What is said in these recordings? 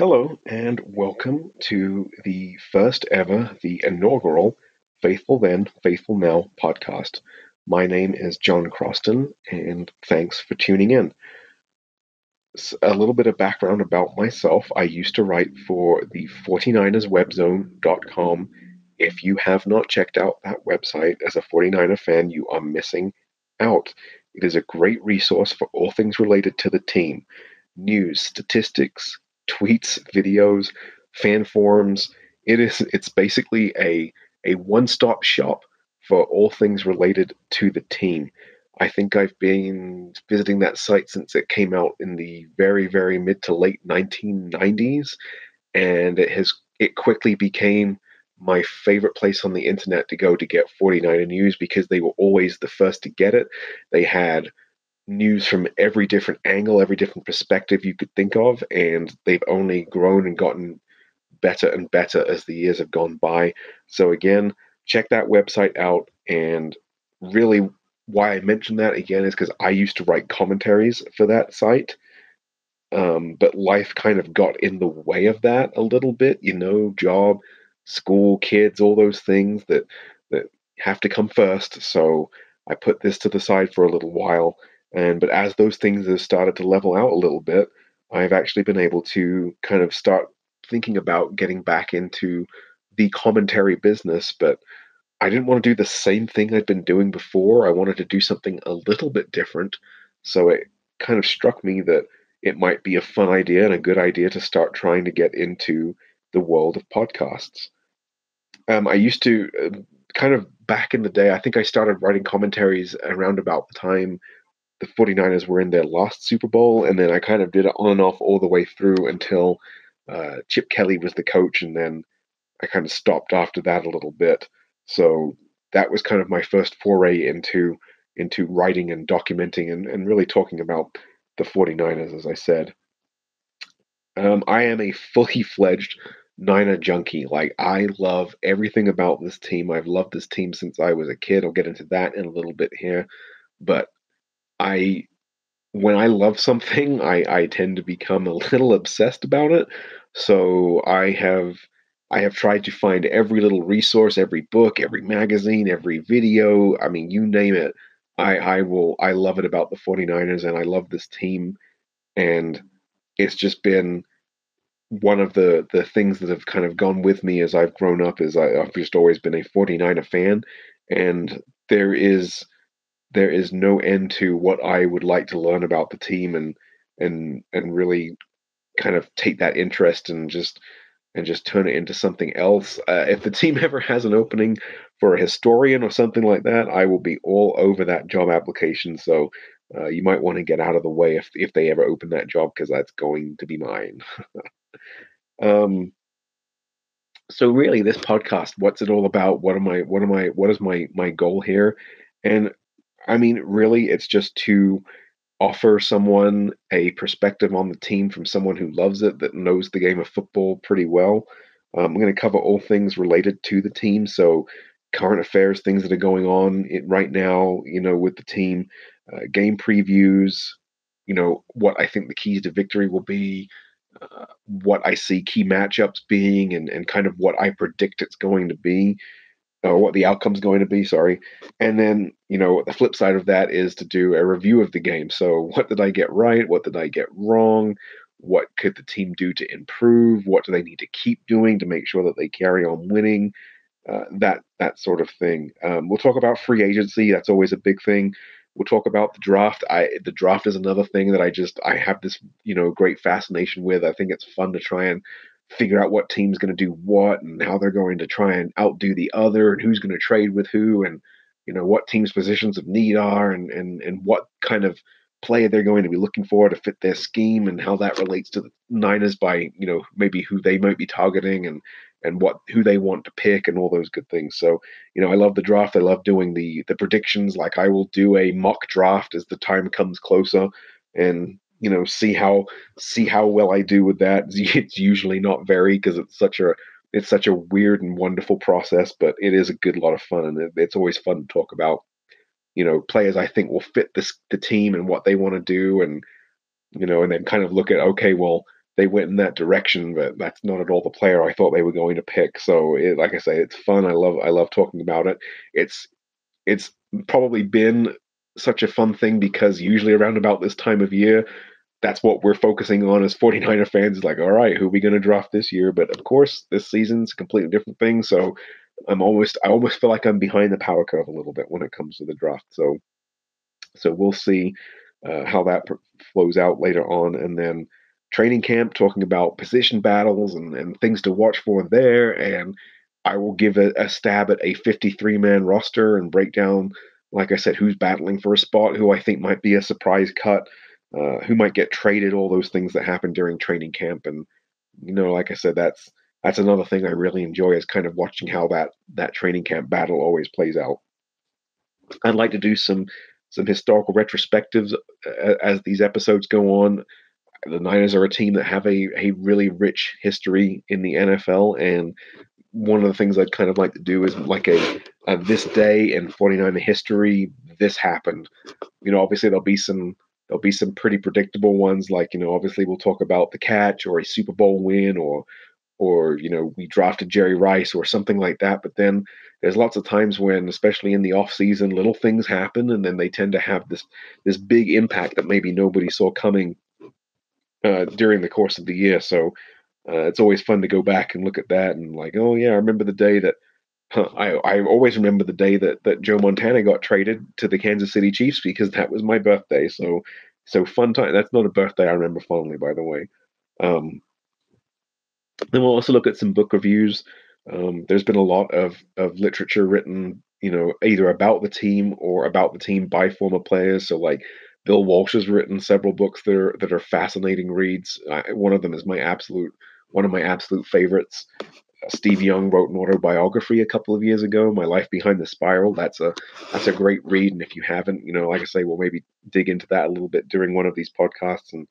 Hello, and welcome to the first ever, the inaugural Faithful Then, Faithful Now podcast. My name is John Croston, and thanks for tuning in. A little bit of background about myself. I used to write for the 49erswebzone.com. If you have not checked out that website as a 49er fan, you are missing out. It is a great resource for all things related to the team news, statistics, tweets, videos, fan forums. It is it's basically a a one-stop shop for all things related to the team. I think I've been visiting that site since it came out in the very very mid to late 1990s and it has it quickly became my favorite place on the internet to go to get 49er news because they were always the first to get it. They had news from every different angle, every different perspective you could think of, and they've only grown and gotten better and better as the years have gone by. So again, check that website out and really why I mention that again is because I used to write commentaries for that site. Um, but life kind of got in the way of that a little bit, you know, job, school, kids, all those things that that have to come first. So I put this to the side for a little while and but as those things have started to level out a little bit, I've actually been able to kind of start thinking about getting back into the commentary business, but I didn't want to do the same thing I'd been doing before. I wanted to do something a little bit different. So it kind of struck me that it might be a fun idea and a good idea to start trying to get into the world of podcasts. Um, I used to uh, kind of back in the day, I think I started writing commentaries around about the time the 49ers were in their last Super Bowl, and then I kind of did it on and off all the way through until uh, Chip Kelly was the coach, and then I kind of stopped after that a little bit. So that was kind of my first foray into into writing and documenting and, and really talking about the 49ers, as I said. Um, I am a fully fledged Niner junkie. Like, I love everything about this team. I've loved this team since I was a kid. I'll get into that in a little bit here. But I when I love something, I, I tend to become a little obsessed about it. So I have I have tried to find every little resource, every book, every magazine, every video. I mean, you name it. I, I will I love it about the 49ers and I love this team. And it's just been one of the the things that have kind of gone with me as I've grown up is I, I've just always been a 49er fan. And there is there is no end to what I would like to learn about the team and and and really kind of take that interest and just and just turn it into something else. Uh, if the team ever has an opening for a historian or something like that, I will be all over that job application. So uh, you might want to get out of the way if if they ever open that job because that's going to be mine. um, so really, this podcast, what's it all about? What am I? What am I? What is my my goal here? And I mean, really, it's just to offer someone a perspective on the team from someone who loves it, that knows the game of football pretty well. Um, I'm going to cover all things related to the team. So, current affairs, things that are going on right now, you know, with the team, uh, game previews, you know, what I think the keys to victory will be, uh, what I see key matchups being, and, and kind of what I predict it's going to be or what the outcome's going to be, sorry. And then, you know, the flip side of that is to do a review of the game. So, what did I get right? What did I get wrong? What could the team do to improve? What do they need to keep doing to make sure that they carry on winning? Uh, that that sort of thing. Um, we'll talk about free agency. That's always a big thing. We'll talk about the draft. I the draft is another thing that I just I have this you know great fascination with. I think it's fun to try and figure out what team's going to do what and how they're going to try and outdo the other and who's going to trade with who and you know what teams positions of need are and and and what kind of play they're going to be looking for to fit their scheme and how that relates to the Niners by you know maybe who they might be targeting and and what who they want to pick and all those good things. So you know I love the draft. I love doing the the predictions. Like I will do a mock draft as the time comes closer and you know see how see how well I do with that. It's usually not very because it's such a it's such a weird and wonderful process, but it is a good lot of fun, and it, it's always fun to talk about. You know, players I think will fit this the team and what they want to do, and you know, and then kind of look at okay, well, they went in that direction, but that's not at all the player I thought they were going to pick. So, it, like I say, it's fun. I love I love talking about it. It's it's probably been such a fun thing because usually around about this time of year, that's what we're focusing on as 49er fans. is like, all right, who are we going to draft this year? But of course, this season's a completely different thing. So I'm almost, I almost feel like I'm behind the power curve a little bit when it comes to the draft. So, so we'll see uh, how that flows out later on, and then training camp, talking about position battles and, and things to watch for there. And I will give a, a stab at a 53 man roster and break down, like I said, who's battling for a spot, who I think might be a surprise cut uh, who might get traded, all those things that happen during training camp. And you know, like I said, that's that's another thing I really enjoy is kind of watching how that that training camp battle always plays out. I'd like to do some some historical retrospectives uh, as these episodes go on. The Niners are a team that have a, a really rich history in the NFL, and one of the things I'd kind of like to do is like a, a this day in 49er history, this happened. You know, obviously there'll be some There'll be some pretty predictable ones, like you know, obviously we'll talk about the catch or a Super Bowl win, or or you know, we drafted Jerry Rice or something like that. But then there's lots of times when, especially in the off season, little things happen, and then they tend to have this this big impact that maybe nobody saw coming uh, during the course of the year. So uh, it's always fun to go back and look at that and like, oh yeah, I remember the day that I, I always remember the day that, that Joe Montana got traded to the Kansas City Chiefs because that was my birthday. So so fun time. That's not a birthday I remember fondly, by the way. Um, then we'll also look at some book reviews. Um, there's been a lot of of literature written, you know, either about the team or about the team by former players. So like Bill Walsh has written several books that are that are fascinating reads. I, one of them is my absolute one of my absolute favorites. Steve Young wrote an autobiography a couple of years ago, My Life Behind the Spiral. That's a that's a great read, and if you haven't, you know, like I say, we'll maybe dig into that a little bit during one of these podcasts, and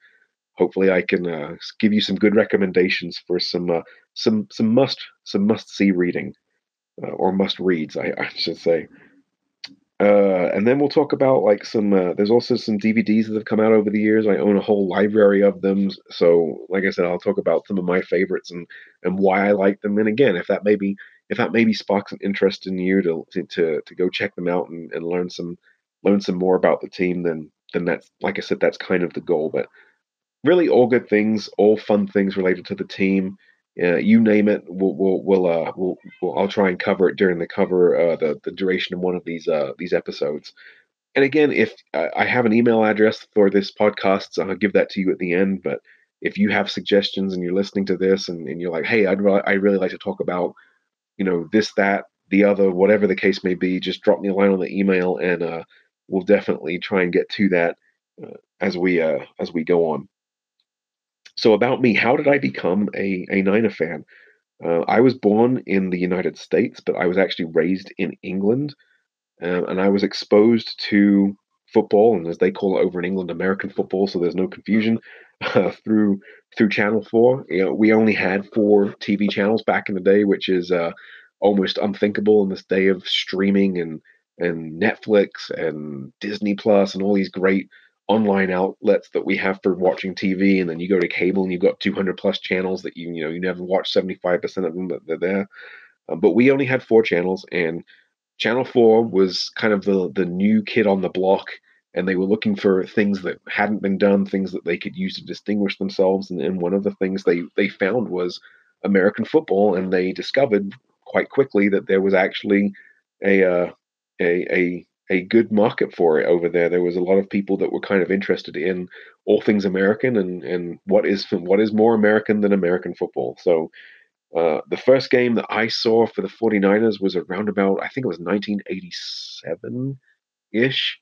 hopefully, I can uh, give you some good recommendations for some uh, some some must some must see reading uh, or must reads, I, I should say. Uh, and then we'll talk about like some. Uh, there's also some DVDs that have come out over the years. I own a whole library of them. So, like I said, I'll talk about some of my favorites and and why I like them. And again, if that maybe if that maybe sparks an interest in you to to to go check them out and, and learn some learn some more about the team, then then that's like I said, that's kind of the goal. But really, all good things, all fun things related to the team. Uh, you name it, we'll we'll we'll, uh, we'll, we'll I'll try and cover it during the cover uh, the the duration of one of these uh these episodes. And again, if I have an email address for this podcast, so I'll give that to you at the end. But if you have suggestions and you're listening to this and, and you're like, hey, I'd re- I really like to talk about, you know, this, that, the other, whatever the case may be, just drop me a line on the email and uh, we'll definitely try and get to that uh, as we uh, as we go on. So about me, how did I become a, a Niner fan? Uh, I was born in the United States, but I was actually raised in England, um, and I was exposed to football, and as they call it over in England, American football. So there's no confusion uh, through through Channel Four. You know, we only had four TV channels back in the day, which is uh, almost unthinkable in this day of streaming and and Netflix and Disney Plus and all these great online outlets that we have for watching TV, and then you go to cable and you've got 200 plus channels that you you know you never watch 75% of them, but they're there. Um, but we only had four channels, and Channel Four was kind of the the new kid on the block, and they were looking for things that hadn't been done, things that they could use to distinguish themselves. And, and one of the things they they found was American football, and they discovered quite quickly that there was actually a uh, a, a a good market for it over there. There was a lot of people that were kind of interested in all things American and and what is what is more American than American football. So uh, the first game that I saw for the 49ers was around about I think it was 1987 ish.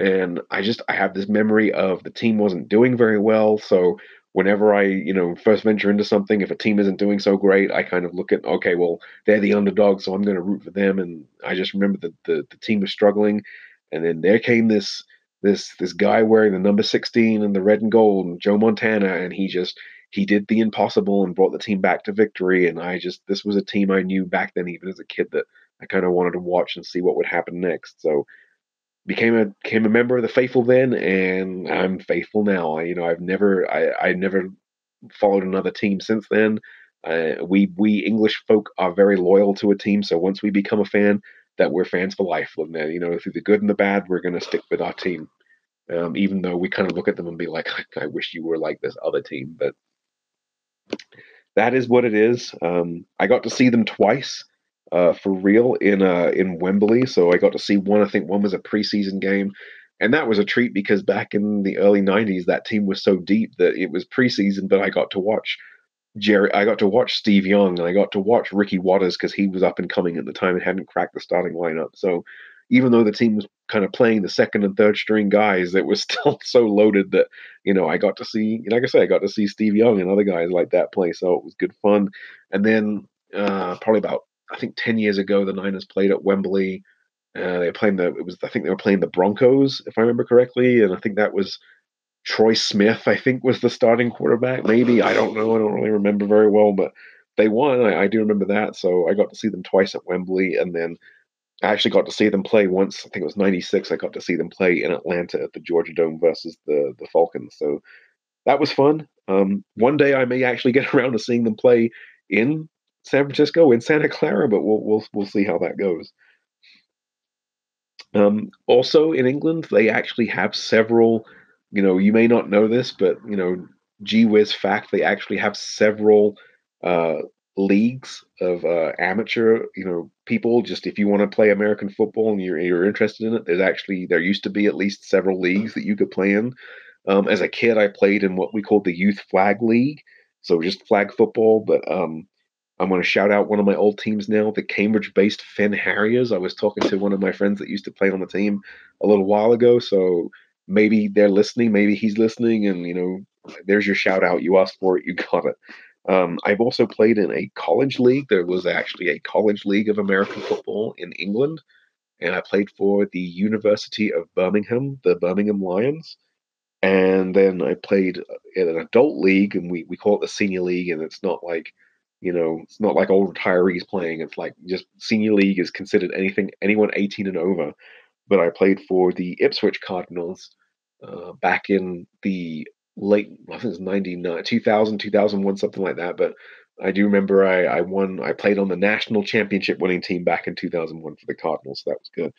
And I just I have this memory of the team wasn't doing very well, so whenever I, you know, first venture into something, if a team isn't doing so great, I kind of look at, okay, well, they're the underdog, so I'm going to root for them. And I just remember that the, the team was struggling. And then there came this this this guy wearing the number 16 and the red and gold, and Joe Montana, and he just he did the impossible and brought the team back to victory. And I just this was a team I knew back then, even as a kid, that I kind of wanted to watch and see what would happen next. So became a became a member of the faithful then, and I'm faithful now. I, you know, I've never I I never followed another team since then. Uh, we we English folk are very loyal to a team, so once we become a fan, that we're fans for life. And uh, you know, through the good and the bad, we're going to stick with our team. Um, even though we kind of look at them and be like, I wish you were like this other team, but that is what it is. Um, I got to see them twice uh, for real in uh, in Wembley, so I got to see one. I think one was a preseason game, and that was a treat because back in the early '90s, that team was so deep that it was preseason, but I got to watch Jerry. I got to watch Steve Young, and I got to watch Ricky Watters because he was up and coming at the time and hadn't cracked the starting lineup. So even though the team was kind of playing the second and third string guys, it was still so loaded that you know I got to see, like I said, I got to see Steve Young and other guys like that play, so it was good fun. And then uh, probably about I think ten years ago, the Niners played at Wembley. Uh, they were playing the it was I think they were playing the Broncos if I remember correctly, and I think that was Troy Smith. I think was the starting quarterback. Maybe I don't know. I don't really remember very well, but they won. I, I do remember that. So I got to see them twice at Wembley, and then I actually got to see them play once. I think it was '96. I got to see them play in Atlanta at the Georgia Dome versus the the Falcons. So that was fun. Um, one day I may actually get around to seeing them play in San Francisco, in Santa Clara, but we'll we'll we'll see how that goes. Um, also in England, they actually have several. You know, you may not know this, but you know, gee whiz fact, they actually have several uh, leagues of uh, amateur, you know, people. Just if you want to play American football and you're you're interested in it, there's actually there used to be at least several leagues that you could play in. Um, as a kid, I played in what we called the Youth Flag League, so just flag football. But um, I'm going to shout out one of my old teams now, the Cambridge-based Fen Harriers. I was talking to one of my friends that used to play on the team a little while ago, so maybe they're listening, maybe he's listening, and you know, there's your shout out. You asked for it, you got it. Um, I've also played in a college league. There was actually a college league of American football in England, and I played for the University of Birmingham, the Birmingham Lions. And then I played in an adult league, and we, we call it the senior league, and it's not like, you know, it's not like old retirees playing. It's like just senior league is considered anything, anyone 18 and over. But I played for the Ipswich Cardinals uh, back in the late, I think it was 99, 2000, 2001, something like that. But I do remember I, I won, I played on the national championship winning team back in 2001 for the Cardinals. So that was good.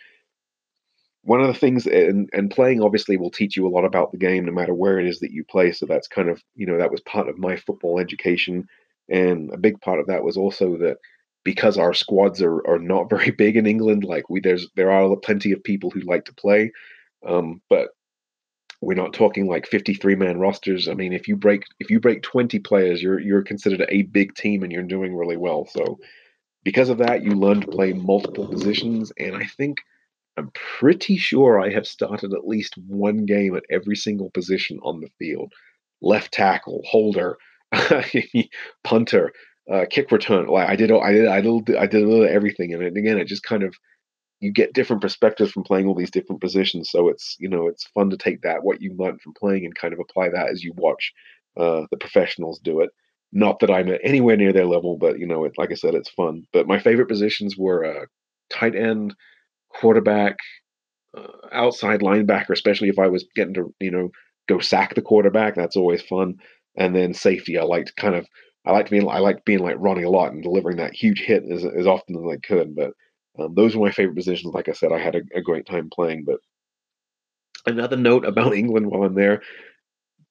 One of the things, and, and playing obviously will teach you a lot about the game no matter where it is that you play. So that's kind of, you know, that was part of my football education. And a big part of that was also that because our squads are, are not very big in England, like we there's there are plenty of people who like to play. Um, but we're not talking like 53 man rosters. I mean, if you break if you break 20 players, you're you're considered a big team and you're doing really well. So because of that, you learn to play multiple positions and I think I'm pretty sure I have started at least one game at every single position on the field. Left tackle, holder, punter, uh, kick return. Like I did, I did, I did, I did a little everything, and again, it just kind of you get different perspectives from playing all these different positions. So it's you know it's fun to take that what you learned from playing and kind of apply that as you watch uh, the professionals do it. Not that I'm anywhere near their level, but you know, it, like I said, it's fun. But my favorite positions were uh, tight end, quarterback, uh, outside linebacker, especially if I was getting to you know go sack the quarterback. That's always fun. And then safety, I liked kind of I liked being I liked being like running a lot and delivering that huge hit as, as often as I could. But um, those were my favorite positions. Like I said, I had a, a great time playing. But another note about England while I'm there,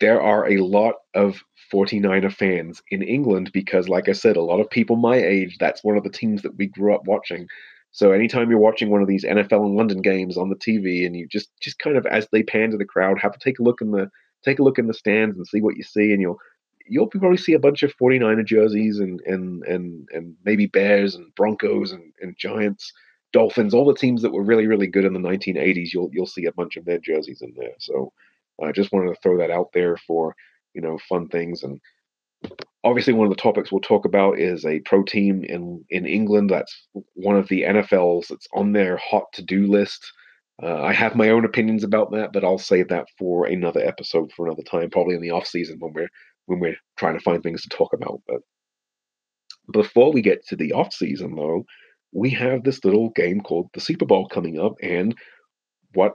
there are a lot of 49er fans in England because, like I said, a lot of people my age, that's one of the teams that we grew up watching. So anytime you're watching one of these NFL and London games on the TV, and you just just kind of as they pan to the crowd, have to take a look in the take a look in the stands and see what you see, and you'll you'll probably see a bunch of 49er jerseys and and and and maybe Bears and Broncos and, and Giants, Dolphins, all the teams that were really really good in the 1980s. You'll you'll see a bunch of their jerseys in there. So I just wanted to throw that out there for you know fun things and obviously one of the topics we'll talk about is a pro team in in England. That's one of the NFLs that's on their hot to do list. Uh, I have my own opinions about that, but I'll save that for another episode for another time, probably in the off season when we're when we're trying to find things to talk about. But before we get to the off season, though, we have this little game called the Super Bowl coming up, and what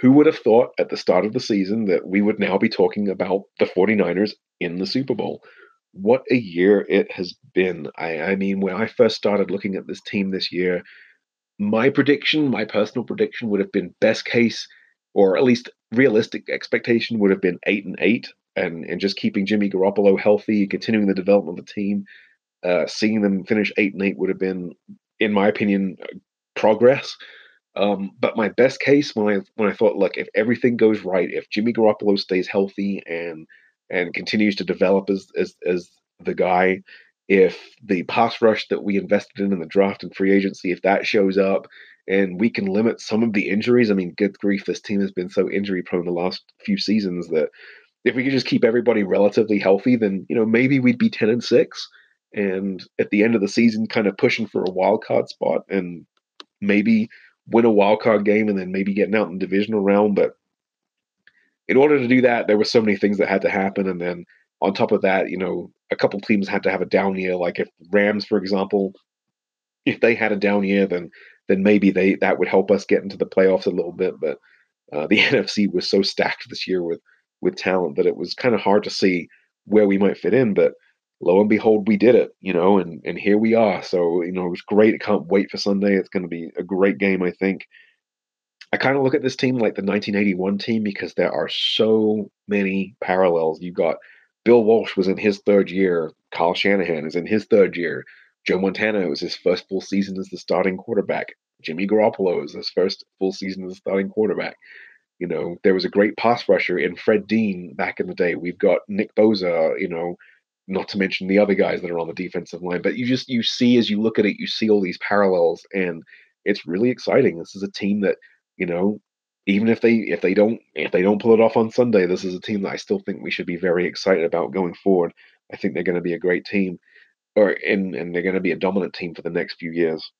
who would have thought at the start of the season that we would now be talking about the 49ers in the Super Bowl. What a year it has been. I, I mean, when I first started looking at this team this year, my prediction, my personal prediction, would have been best case, or at least realistic expectation, would have been eight and eight, and and just keeping Jimmy Garoppolo healthy, continuing the development of the team, uh, seeing them finish eight and eight would have been, in my opinion, progress. Um, but my best case when I when I thought, look, if everything goes right, if Jimmy Garoppolo stays healthy and and continues to develop as as as the guy, if the pass rush that we invested in in the draft and free agency, if that shows up and we can limit some of the injuries, I mean, good grief, this team has been so injury prone the last few seasons that if we could just keep everybody relatively healthy, then you know maybe we'd be ten and six, and at the end of the season, kind of pushing for a wild card spot and maybe win a wild card game and then maybe getting out in the divisional round. But in order to do that, there were so many things that had to happen. And then on top of that, you know, a couple teams had to have a down year. Like if Rams, for example, if they had a down year, then then maybe they that would help us get into the playoffs a little bit. But uh, the NFC was so stacked this year with with talent that it was kind of hard to see where we might fit in. But lo and behold, we did it, you know, and and here we are. So you know, it was great. I can't wait for Sunday. It's going to be a great game, I think. I kind of look at this team like the 1981 team because there are so many parallels. You got Bill Walsh was in his third year. Kyle Shanahan is in his third year. Joe Montana was his first full season as the starting quarterback. Jimmy Garoppolo is his first full season as the starting quarterback. You know, there was a great pass rusher in Fred Dean back in the day. We've got Nick Bosa, you know, not to mention the other guys that are on the defensive line. But you just you see as you look at it, you see all these parallels, and it's really exciting. This is a team that you know, even if they if they don't if they don't pull it off on Sunday, this is a team that I still think we should be very excited about going forward. I think they're going to be a great team, or and and they're going to be a dominant team for the next few years.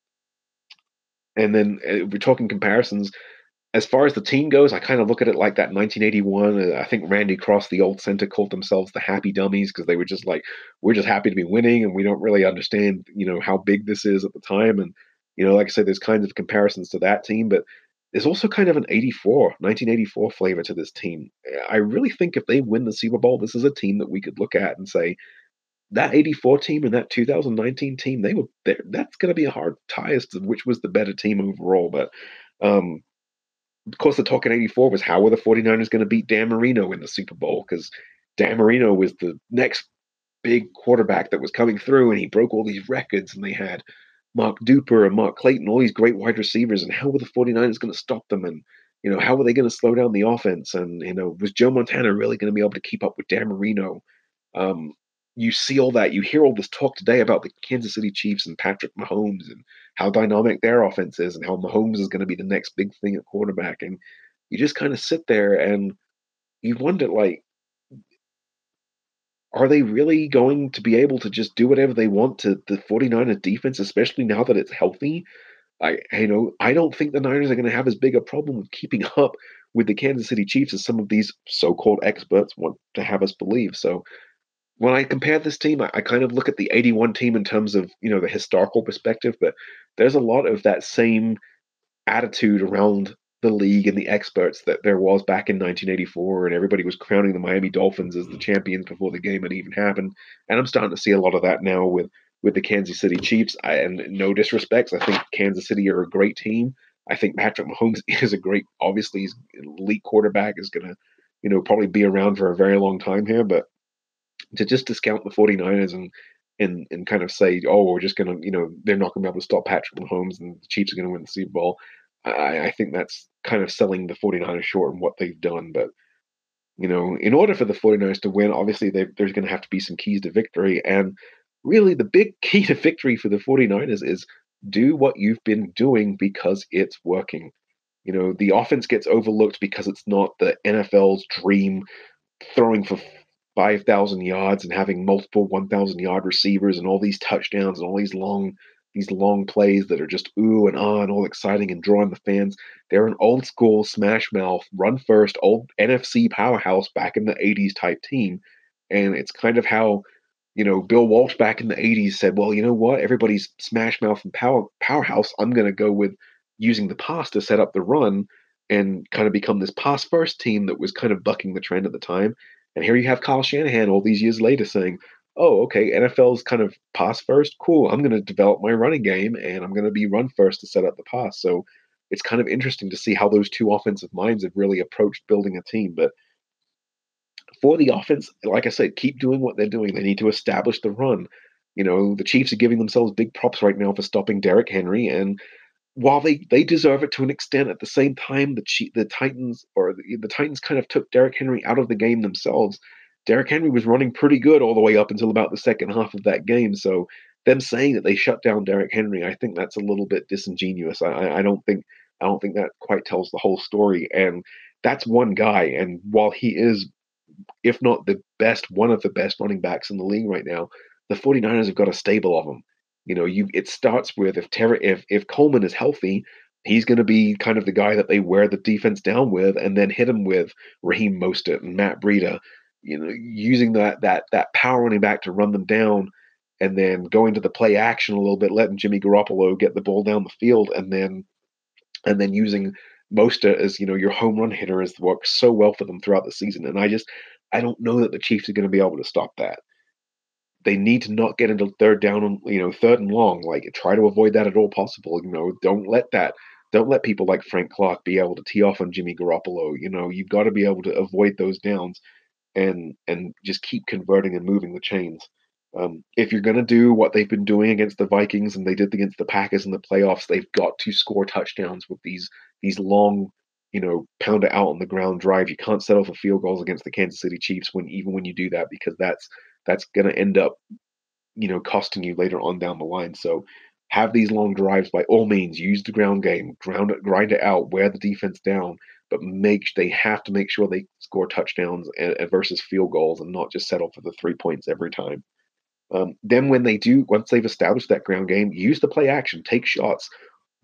And then uh, we're talking comparisons as far as the team goes, I kind of look at it like that 1981. Uh, I think Randy Cross, the old center, called themselves the happy dummies because they were just like, we're just happy to be winning and we don't really understand, you know, how big this is at the time. And, you know, like I said, there's kinds of comparisons to that team, but there's also kind of an 84, 1984 flavor to this team. I really think if they win the Super Bowl, this is a team that we could look at and say, that 84 team and that 2019 team, they were that's going to be a hard tie as to which was the better team overall. But, um, of course, the talk in 84 was how were the 49ers going to beat Dan Marino in the Super Bowl? Because Dan Marino was the next big quarterback that was coming through and he broke all these records and they had Mark Duper and Mark Clayton, all these great wide receivers. And how were the 49ers going to stop them? And, you know, how were they going to slow down the offense? And, you know, was Joe Montana really going to be able to keep up with Dan Marino? Um, you see all that. You hear all this talk today about the Kansas City Chiefs and Patrick Mahomes and how dynamic their offense is and how Mahomes is going to be the next big thing at quarterback. And you just kind of sit there and you wonder, like, are they really going to be able to just do whatever they want to the 49ers defense, especially now that it's healthy? I you know, I don't think the Niners are going to have as big a problem with keeping up with the Kansas City Chiefs as some of these so-called experts want to have us believe. So when I compare this team, I, I, kind of look at the 81 team in terms of, you know, the historical perspective, but there's a lot of that same attitude around the league and the experts that there was back in 1984, and everybody was crowning the Miami Dolphins as the mm. champions before the game had even happened. And I'm starting to see a lot of that now with with the Kansas City Chiefs. I, and no disrespects, I think Kansas City are a great team. I think Patrick Mahomes is a great, obviously, he's elite quarterback, is going to, you know, probably be around for a very long time here. But to just discount the 49ers and and and kind of say, oh, we're just gonna, you know, they're not gonna be able to stop Patrick Mahomes and the Chiefs are gonna win the Super Bowl. I, I think that's kind of selling the 49ers short in what they've done. But you know, in order for the 49ers to win, obviously there's going to have to be some keys to victory. And really, the big key to victory for the 49ers is do what you've been doing because it's working. You know, the offense gets overlooked because it's not the NFL's dream throwing for 5,000 yards and having multiple 1,000 yard receivers and all these touchdowns and all these long these long plays that are just ooh and ah and all exciting and drawing the fans. They're an old school smash mouth, run first, old NFC powerhouse back in the 80s type team. And it's kind of how, you know, Bill Walsh back in the 80s said, well, you know what? Everybody's smash mouth and power, powerhouse. I'm going to go with using the pass to set up the run and kind of become this pass first team that was kind of bucking the trend at the time. And here you have Kyle Shanahan all these years later saying, oh, okay, NFL's kind of pass first. Cool. I'm going to develop my running game and I'm going to be run first to set up the pass. So it's kind of interesting to see how those two offensive minds have really approached building a team. But for the offense, like I said, keep doing what they're doing. They need to establish the run. You know, the Chiefs are giving themselves big props right now for stopping Derrick Henry, and while they they deserve it to an extent, at the same time, the the Titans or the, the Titans kind of took Derrick Henry out of the game themselves. Derrick Henry was running pretty good all the way up until about the second half of that game. So them saying that they shut down Derrick Henry, I think that's a little bit disingenuous. I, I don't think I don't think that quite tells the whole story. And that's one guy. And while he is, if not the best, one of the best running backs in the league right now, the 49ers have got a stable of them. You know, you it starts with if Terry, if if Coleman is healthy, he's going to be kind of the guy that they wear the defense down with, and then hit him with Raheem Mostert and Matt Breida. You know, using that that that power running back to run them down, and then going to the play action a little bit, letting Jimmy Garoppolo get the ball down the field, and then and then using Mostert as you know your home run hitter has worked so well for them throughout the season. And I just I don't know that the Chiefs are going to be able to stop that. They need to not get into third down, you know, third and long. Like try to avoid that at all possible. You know, don't let that. Don't let people like Frank Clark be able to tee off on Jimmy Garoppolo. You know, you've got to be able to avoid those downs, and and just keep converting and moving the chains. Um, if you're going to do what they've been doing against the Vikings and they did against the Packers in the playoffs, they've got to score touchdowns with these these long, you know, pound it out on the ground drive. You can't settle for field goals against the Kansas City Chiefs when even when you do that because that's that's going to end up, you know, costing you later on down the line. So have these long drives by all means. Use the ground game, ground it, grind it out, wear the defense down, but make they have to make sure they score touchdowns versus field goals and not just settle for the three points every time. Um, then when they do, once they've established that ground game, use the play action, take shots.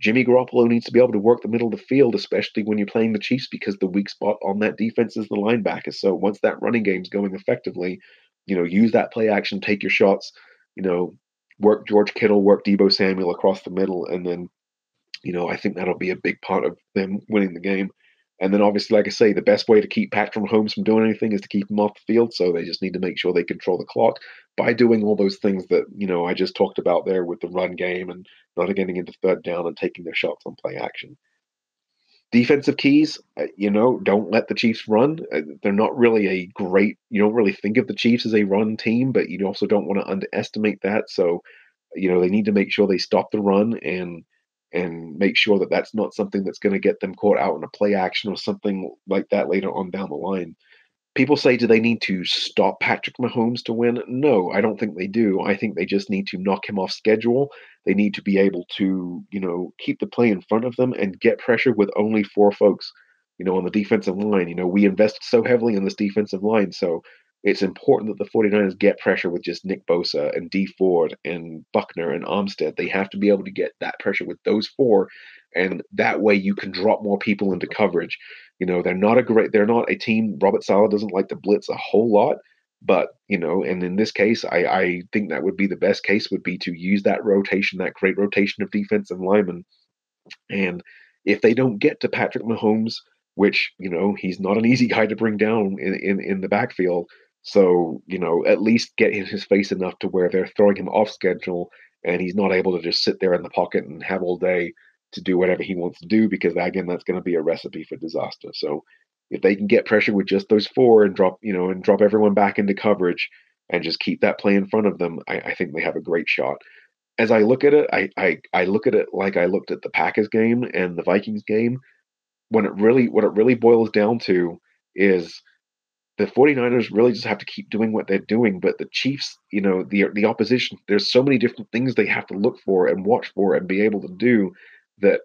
Jimmy Garoppolo needs to be able to work the middle of the field, especially when you're playing the Chiefs, because the weak spot on that defense is the linebacker. So once that running game's going effectively, you know, use that play action, take your shots, you know, work George Kittle, work Deebo Samuel across the middle, and then, you know, I think that'll be a big part of them winning the game. And then obviously, like I say, the best way to keep Patrick Mahomes from doing anything is to keep him off the field. So they just need to make sure they control the clock by doing all those things that, you know, I just talked about there with the run game and not getting into third down and taking their shots on play action. Defensive keys, uh, you know, don't let the Chiefs run. Uh, they're not really a great, you don't really think of the Chiefs as a run team, but you also don't want to underestimate that. So, you know, they need to make sure they stop the run and, and make sure that that's not something that's going to get them caught out in a play action or something like that later on down the line. People say, do they need to stop Patrick Mahomes to win? No, I don't think they do. I think they just need to knock him off schedule. They need to be able to, you know, keep the play in front of them and get pressure with only four folks, you know, on the defensive line. You know, we invested so heavily in this defensive line, so it's important that the 49ers get pressure with just Nick Bosa and Dee Ford and Buckner and Armstead. They have to be able to get that pressure with those four, and that way you can drop more people into coverage. You know, they're not a great, they're not a team. Robert Saleh doesn't like to blitz a whole lot, but you know, and in this case, I, I think that would be the best case would be to use that rotation, that great rotation of defense and linemen, and if they don't get to Patrick Mahomes, which you know he's not an easy guy to bring down in in, in the backfield so, you know, at least get in his face enough to where they're throwing him off schedule and he's not able to just sit there in the pocket and have all day to do whatever he wants to do because again that's going to be a recipe for disaster. So if they can get pressure with just those four and drop, you know, and drop everyone back into coverage and just keep that play in front of them, I, I think they have a great shot. As I look at it, I, I I look at it like I looked at the Packers game and the Vikings game. When it really what it really boils down to is the 49ers really just have to keep doing what they're doing but the chiefs you know the the opposition there's so many different things they have to look for and watch for and be able to do that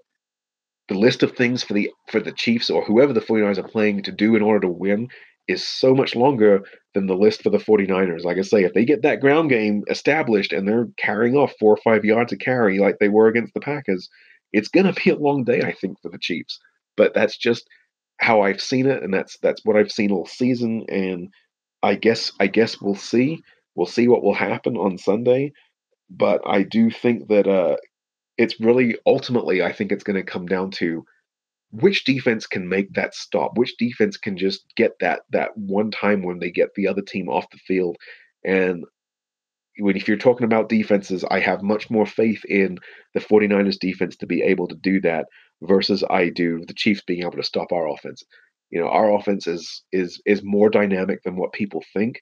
the list of things for the for the chiefs or whoever the 49ers are playing to do in order to win is so much longer than the list for the 49ers like i say if they get that ground game established and they're carrying off four or five yards to carry like they were against the packers it's going to be a long day i think for the chiefs. But that's just how I've seen it, and that's that's what I've seen all season. And I guess I guess we'll see. We'll see what will happen on Sunday. But I do think that uh, it's really ultimately I think it's going to come down to which defense can make that stop? Which defense can just get that that one time when they get the other team off the field? And when if you're talking about defenses, I have much more faith in the 49ers defense to be able to do that versus I do the Chiefs being able to stop our offense. You know, our offense is is is more dynamic than what people think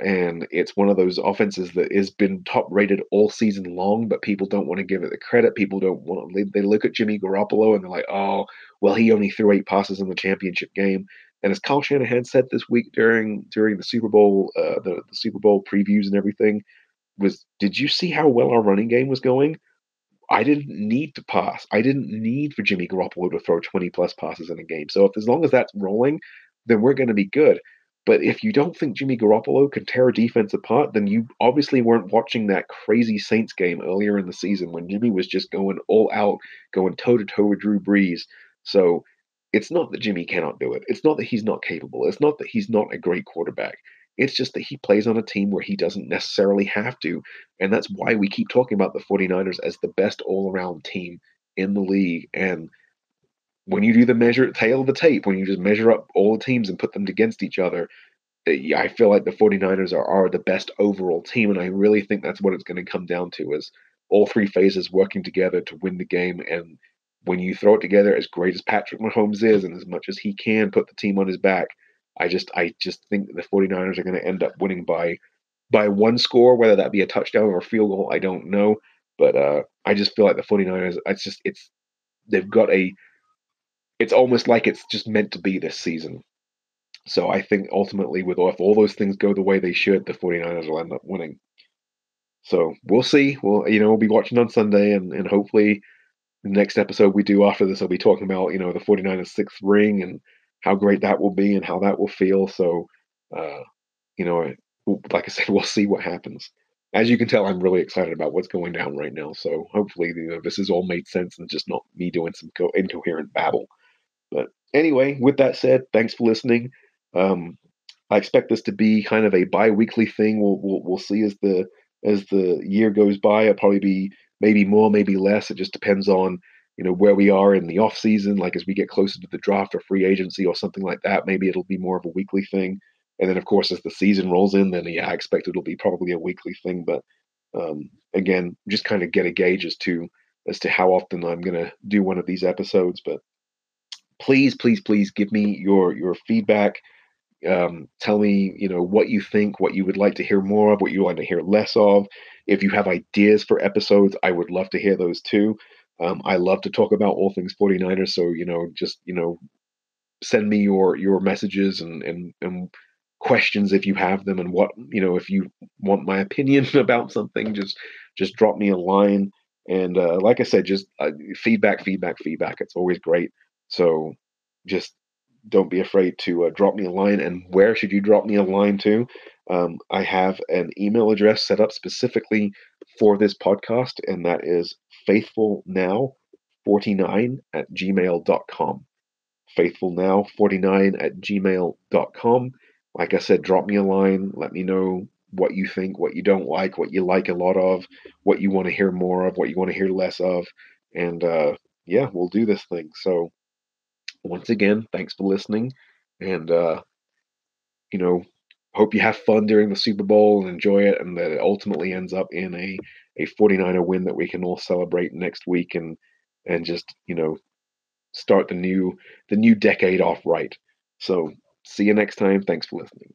and it's one of those offenses that has been top rated all season long, but people don't want to give it the credit. People don't want they, they look at Jimmy Garoppolo and they're like, oh, well, he only threw eight passes in the championship game. And as Kyle Shanahan said this week during during the Super Bowl, uh, the, the Super Bowl previews and everything, was did you see how well our running game was going? I didn't need to pass. I didn't need for Jimmy Garoppolo to throw 20 plus passes in a game. So if as long as that's rolling, then we're going to be good. But if you don't think Jimmy Garoppolo can tear a defense apart, then you obviously weren't watching that crazy Saints game earlier in the season when Jimmy was just going all out, going toe to toe with Drew Brees. So it's not that Jimmy cannot do it. It's not that he's not capable. It's not that he's not a great quarterback. It's just that he plays on a team where he doesn't necessarily have to. And that's why we keep talking about the 49ers as the best all around team in the league. And when you do the measure tail of the tape, when you just measure up all the teams and put them against each other, eh, I feel like the 49ers are, are the best overall team. And I really think that's what it's going to come down to is all three phases working together to win the game. And when you throw it together, as great as Patrick Mahomes is, and as much as he can put the team on his back, I just I just think the 49ers are going to end up winning by by one score, whether that be a touchdown or a field goal, I don't know. But uh, I just feel like the 49ers, it's just it's they've got a it's almost like it's just meant to be this season. So I think ultimately, with if all those things go the way they should, the 49ers will end up winning. So we'll see. We'll you know we'll be watching on Sunday, and and hopefully the next episode we do after this, I'll be talking about you know the 49ers sixth ring and how great that will be and how that will feel. So uh, you know, like I said, we'll see what happens. As you can tell, I'm really excited about what's going down right now. So hopefully, you know, this has all made sense and just not me doing some co- incoherent babble. But anyway, with that said, thanks for listening. Um, I expect this to be kind of a bi-weekly thing. We'll, we'll we'll see as the as the year goes by. It'll probably be maybe more, maybe less. It just depends on you know where we are in the off season. Like as we get closer to the draft or free agency or something like that, maybe it'll be more of a weekly thing. And then of course as the season rolls in, then yeah, I expect it'll be probably a weekly thing. But um, again, just kind of get a gauge as to as to how often I'm gonna do one of these episodes. But please, please, please give me your your feedback. Um, tell me, you know, what you think, what you would like to hear more of, what you want to hear less of. If you have ideas for episodes, I would love to hear those too. Um, I love to talk about all things 49ers. So, you know, just, you know, send me your your messages and and and questions if you have them and what you know if you want my opinion about something just just drop me a line and uh, like i said just uh, feedback feedback feedback it's always great so just don't be afraid to uh, drop me a line. And where should you drop me a line to? Um, I have an email address set up specifically for this podcast, and that is faithfulnow49 at gmail.com. Faithfulnow49 at gmail.com. Like I said, drop me a line. Let me know what you think, what you don't like, what you like a lot of, what you want to hear more of, what you want to hear less of. And uh, yeah, we'll do this thing. So once again, thanks for listening. And, uh, you know, hope you have fun during the Super Bowl and enjoy it, and that it ultimately ends up in a, a 49er win that we can all celebrate next week and and just you know start the new the new decade off right. So see you next time. Thanks for listening.